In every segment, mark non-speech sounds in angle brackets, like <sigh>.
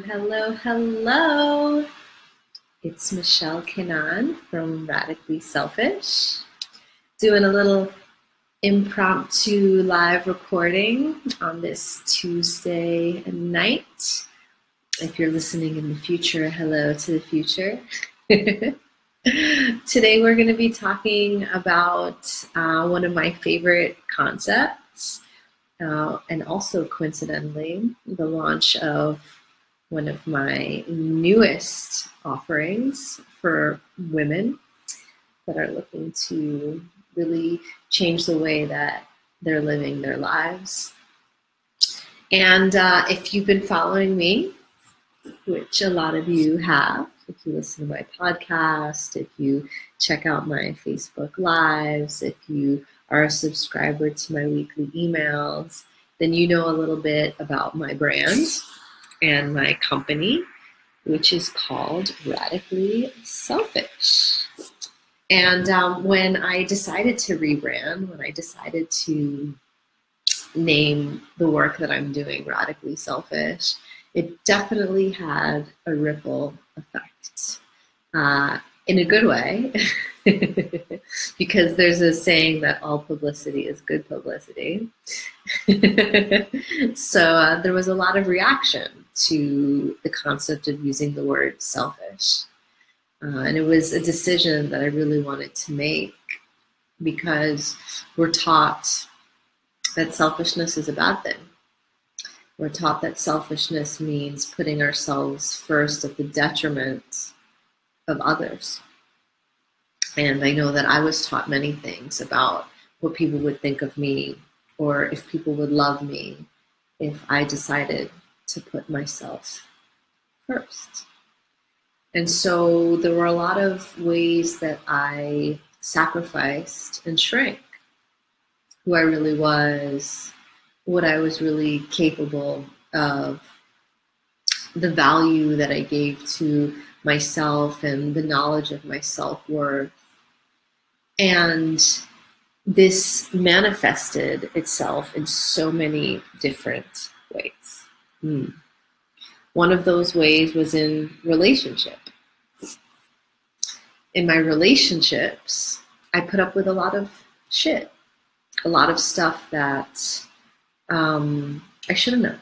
Hello, hello. It's Michelle Kanan from Radically Selfish, doing a little impromptu live recording on this Tuesday night. If you're listening in the future, hello to the future. <laughs> Today, we're going to be talking about uh, one of my favorite concepts, uh, and also coincidentally, the launch of one of my newest offerings for women that are looking to really change the way that they're living their lives. And uh, if you've been following me, which a lot of you have, if you listen to my podcast, if you check out my Facebook Lives, if you are a subscriber to my weekly emails, then you know a little bit about my brand and my company, which is called Radically Selfish. And um, when I decided to rebrand, when I decided to name the work that I'm doing Radically Selfish, it definitely had a ripple effect uh, in a good way. <laughs> because there's a saying that all publicity is good publicity. <laughs> so uh, there was a lot of reaction to the concept of using the word selfish. Uh, and it was a decision that I really wanted to make because we're taught that selfishness is a bad thing. We're taught that selfishness means putting ourselves first at the detriment of others. And I know that I was taught many things about what people would think of me or if people would love me if I decided to put myself first. And so there were a lot of ways that I sacrificed and shrank who I really was, what I was really capable of, the value that I gave to myself and the knowledge of my self worth. And this manifested itself in so many different ways. Mm. One of those ways was in relationship. In my relationships, I put up with a lot of shit, a lot of stuff that um, I shouldn't have.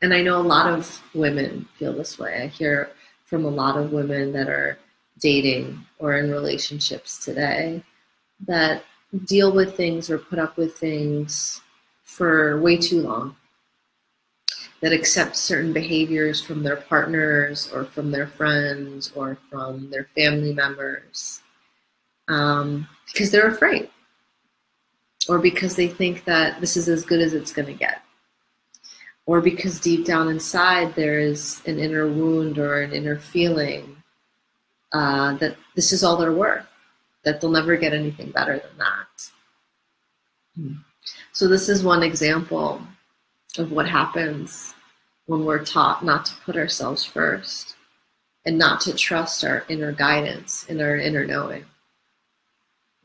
And I know a lot of women feel this way. I hear from a lot of women that are dating or in relationships today that deal with things or put up with things for way too long that accept certain behaviors from their partners or from their friends or from their family members um, because they're afraid or because they think that this is as good as it's going to get or because deep down inside there is an inner wound or an inner feeling uh, that this is all they're worth that they'll never get anything better than that hmm. so this is one example of what happens when we're taught not to put ourselves first and not to trust our inner guidance and our inner knowing.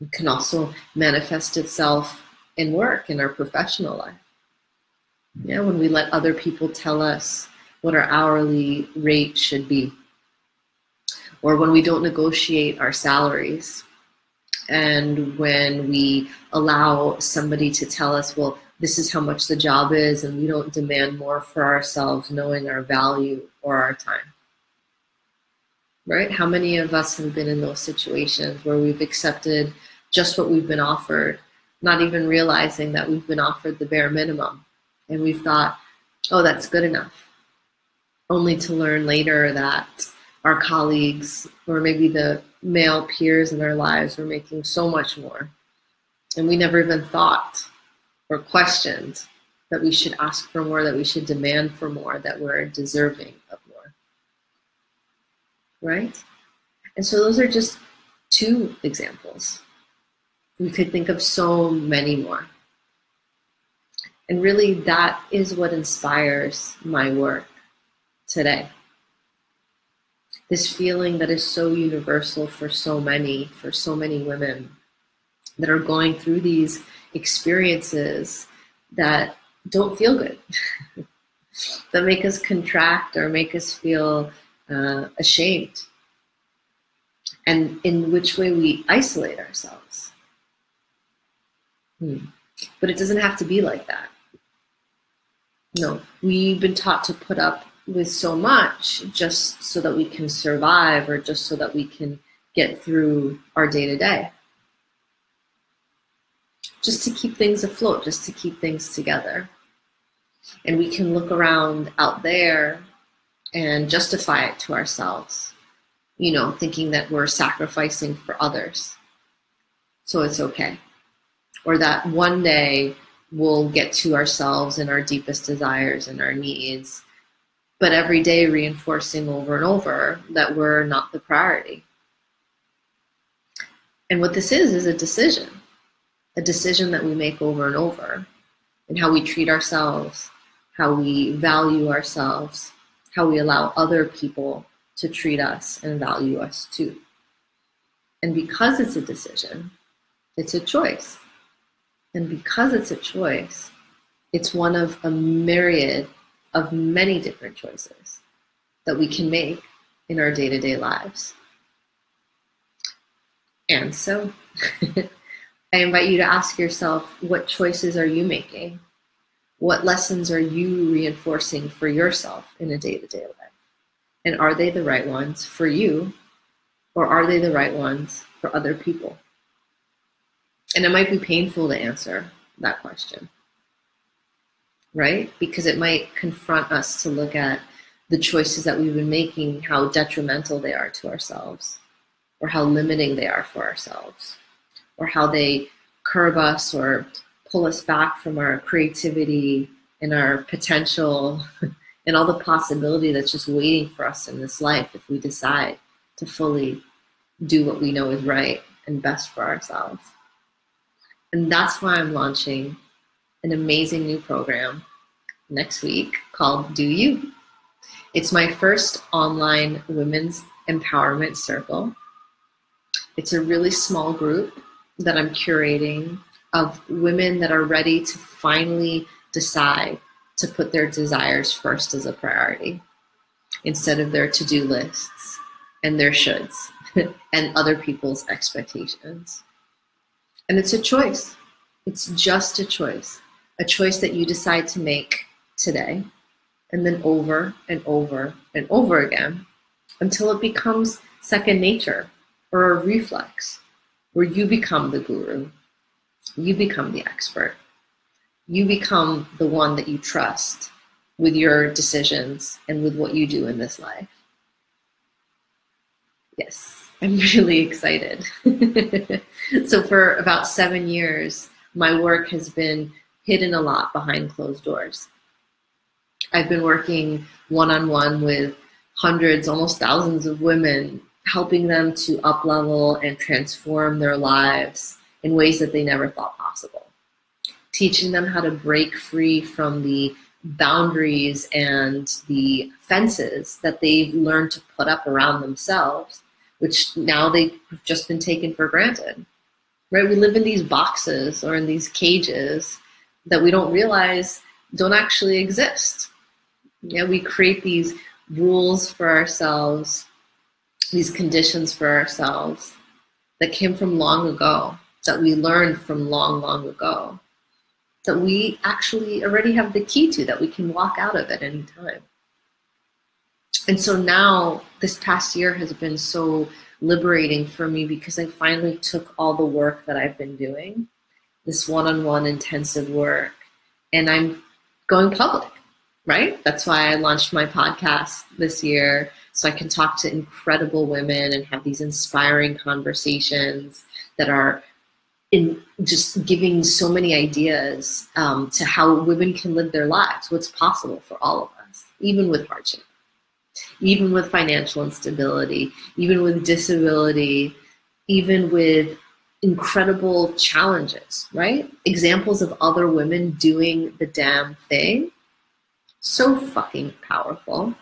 It can also manifest itself in work, in our professional life. Yeah, when we let other people tell us what our hourly rate should be, or when we don't negotiate our salaries, and when we allow somebody to tell us, well, this is how much the job is, and we don't demand more for ourselves, knowing our value or our time. Right? How many of us have been in those situations where we've accepted just what we've been offered, not even realizing that we've been offered the bare minimum, and we've thought, oh, that's good enough, only to learn later that our colleagues or maybe the male peers in our lives were making so much more. And we never even thought or questioned that we should ask for more, that we should demand for more, that we're deserving of more. Right? And so those are just two examples. We could think of so many more. And really, that is what inspires my work today. This feeling that is so universal for so many, for so many women that are going through these experiences that don't feel good. <laughs> that make us contract or make us feel uh, ashamed, and in which way we isolate ourselves. Hmm. But it doesn't have to be like that. No, we've been taught to put up with so much just so that we can survive or just so that we can get through our day to day. Just to keep things afloat, just to keep things together. And we can look around out there and justify it to ourselves, you know, thinking that we're sacrificing for others. So it's okay. Or that one day we'll get to ourselves and our deepest desires and our needs, but every day reinforcing over and over that we're not the priority. And what this is, is a decision, a decision that we make over and over, and how we treat ourselves, how we value ourselves, how we allow other people to treat us and value us too. And because it's a decision, it's a choice. And because it's a choice, it's one of a myriad of many different choices that we can make in our day to day lives. And so <laughs> I invite you to ask yourself what choices are you making? What lessons are you reinforcing for yourself in a day to day life? And are they the right ones for you, or are they the right ones for other people? And it might be painful to answer that question, right? Because it might confront us to look at the choices that we've been making, how detrimental they are to ourselves, or how limiting they are for ourselves, or how they curb us or pull us back from our creativity and our potential <laughs> and all the possibility that's just waiting for us in this life if we decide to fully do what we know is right and best for ourselves. And that's why I'm launching an amazing new program next week called Do You. It's my first online women's empowerment circle. It's a really small group that I'm curating of women that are ready to finally decide to put their desires first as a priority instead of their to do lists and their shoulds <laughs> and other people's expectations. And it's a choice. It's just a choice. A choice that you decide to make today and then over and over and over again until it becomes second nature or a reflex where you become the guru, you become the expert, you become the one that you trust with your decisions and with what you do in this life. Yes. I'm <laughs> really excited. <laughs> so, for about seven years, my work has been hidden a lot behind closed doors. I've been working one on one with hundreds, almost thousands of women, helping them to up level and transform their lives in ways that they never thought possible. Teaching them how to break free from the boundaries and the fences that they've learned to put up around themselves which now they've just been taken for granted. Right? We live in these boxes or in these cages that we don't realize don't actually exist. Yeah, we create these rules for ourselves, these conditions for ourselves that came from long ago, that we learned from long, long ago, that we actually already have the key to, that we can walk out of at any time and so now this past year has been so liberating for me because I finally took all the work that I've been doing, this one on one intensive work, and I'm going public, right? That's why I launched my podcast this year so I can talk to incredible women and have these inspiring conversations that are in just giving so many ideas um, to how women can live their lives, what's possible for all of us, even with hardship even with financial instability, even with disability, even with incredible challenges, right? Examples of other women doing the damn thing. So fucking powerful.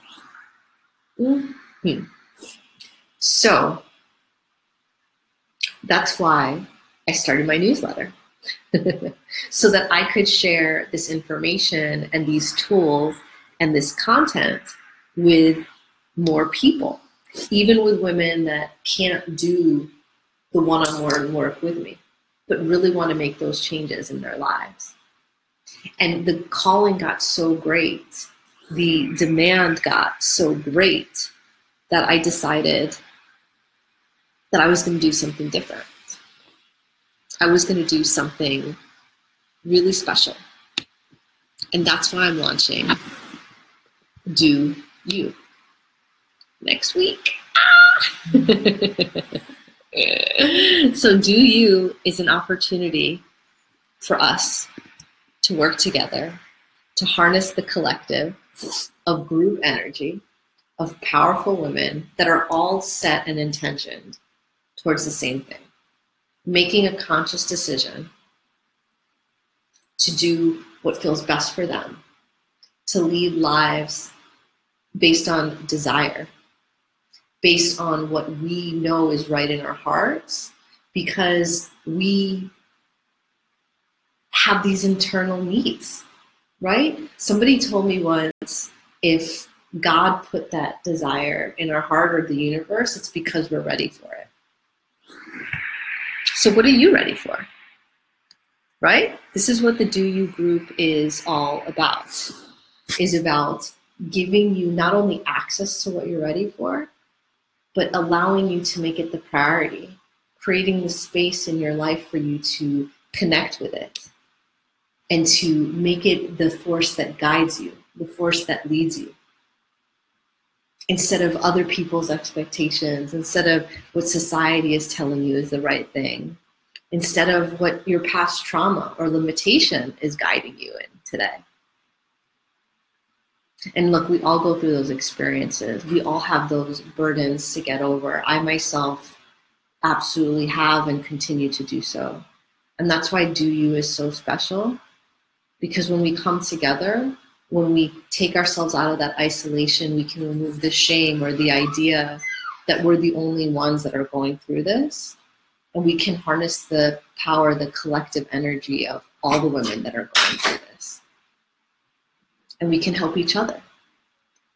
Mm-hmm. So that's why I started my newsletter. <laughs> so that I could share this information and these tools and this content with more people, even with women that can't do the one on one work with me, but really want to make those changes in their lives. And the calling got so great, the demand got so great that I decided that I was going to do something different. I was going to do something really special. And that's why I'm launching Do You next week. Ah! <laughs> so, Do You is an opportunity for us to work together to harness the collective of group energy of powerful women that are all set and intentioned towards the same thing. Making a conscious decision to do what feels best for them, to lead lives based on desire, based on what we know is right in our hearts, because we have these internal needs, right? Somebody told me once if God put that desire in our heart or the universe, it's because we're ready for it. So, what are you ready for? Right? This is what the Do You group is all about. Is about giving you not only access to what you're ready for, but allowing you to make it the priority, creating the space in your life for you to connect with it and to make it the force that guides you, the force that leads you instead of other people's expectations, instead of what society is telling you is the right thing, instead of what your past trauma or limitation is guiding you in today. And look, we all go through those experiences. We all have those burdens to get over. I myself absolutely have and continue to do so. And that's why Do You is so special because when we come together, when we take ourselves out of that isolation, we can remove the shame or the idea that we're the only ones that are going through this. And we can harness the power, the collective energy of all the women that are going through this. And we can help each other.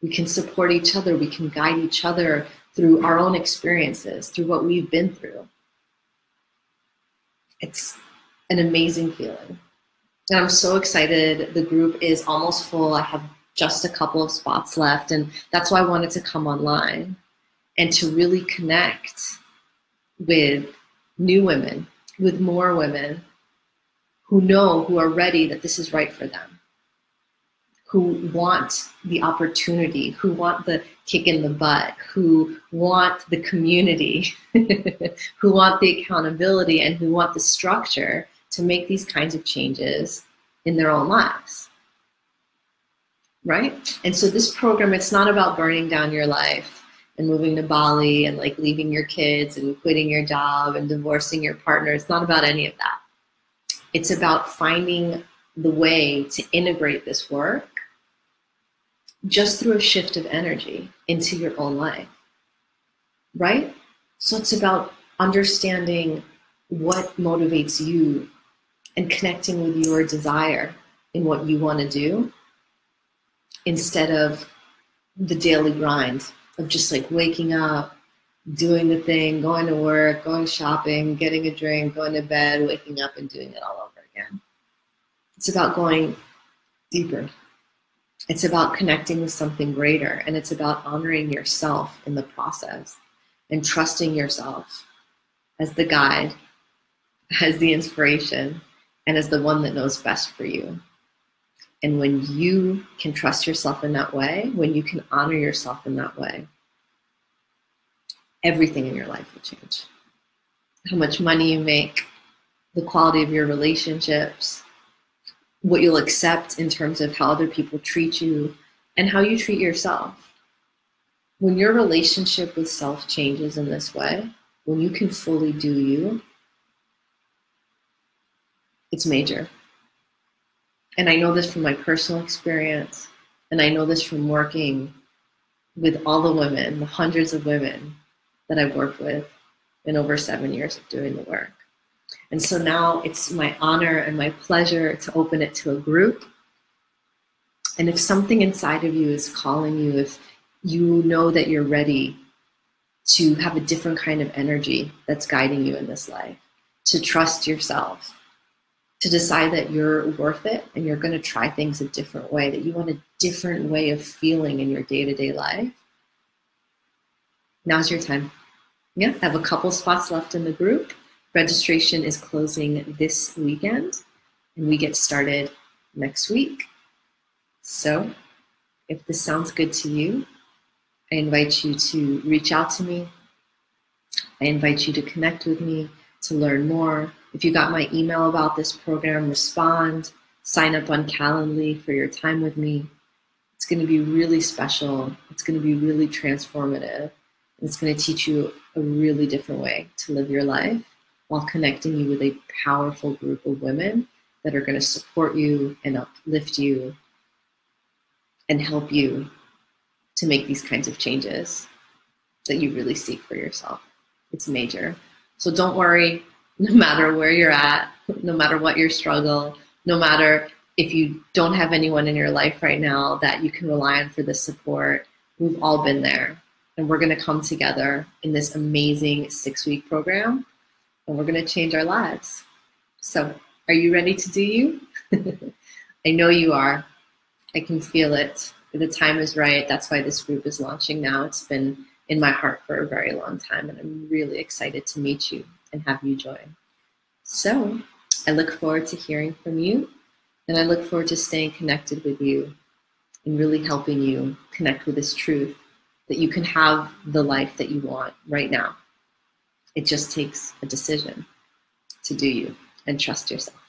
We can support each other. We can guide each other through our own experiences, through what we've been through. It's an amazing feeling. And I'm so excited. The group is almost full. I have just a couple of spots left. And that's why I wanted to come online and to really connect with new women, with more women who know, who are ready that this is right for them, who want the opportunity, who want the kick in the butt, who want the community, <laughs> who want the accountability, and who want the structure to make these kinds of changes in their own lives. Right? And so this program, it's not about burning down your life and moving to Bali and like leaving your kids and quitting your job and divorcing your partner. It's not about any of that. It's about finding the way to integrate this work just through a shift of energy into your own life. Right? So it's about understanding what motivates you and connecting with your desire in what you want to do instead of the daily grind of just like waking up, doing the thing, going to work, going shopping, getting a drink, going to bed, waking up, and doing it all over again. It's about going deeper. It's about connecting with something greater, and it's about honoring yourself in the process and trusting yourself as the guide, as the inspiration, and as the one that knows best for you. And when you can trust yourself in that way, when you can honor yourself in that way, everything in your life will change. How much money you make, the quality of your relationships, what you'll accept in terms of how other people treat you, and how you treat yourself. When your relationship with self changes in this way, when you can fully do you, it's major. And I know this from my personal experience, and I know this from working with all the women, the hundreds of women that I've worked with in over seven years of doing the work. And so now it's my honor and my pleasure to open it to a group And if something inside of you is calling you, if you know that you're ready to have a different kind of energy that's guiding you in this life, to trust yourself, to decide that you're worth it and you're going to try things a different way, that you want a different way of feeling in your day to day life, now's your time. Yeah, I have a couple spots left in the group. Registration is closing this weekend and we get started next week. So, if this sounds good to you, I invite you to reach out to me. I invite you to connect with me to learn more. If you got my email about this program, respond. Sign up on Calendly for your time with me. It's going to be really special. It's going to be really transformative. It's going to teach you a really different way to live your life while connecting you with a powerful group of women that are going to support you and uplift you and help you to make these kinds of changes that you really seek for yourself. It's major. So don't worry, no <laughs> matter where you're at, no matter what your struggle, no matter if you don't have anyone in your life right now that you can rely on for this support, we've all been there. And we're going to come together in this amazing six week program and we're going to change our lives. So, are you ready to do you? <laughs> I know you are. I can feel it. The time is right. That's why this group is launching now. It's been in my heart for a very long time, and I'm really excited to meet you and have you join. So, I look forward to hearing from you, and I look forward to staying connected with you and really helping you connect with this truth that you can have the life that you want right now. It just takes a decision to do you and trust yourself.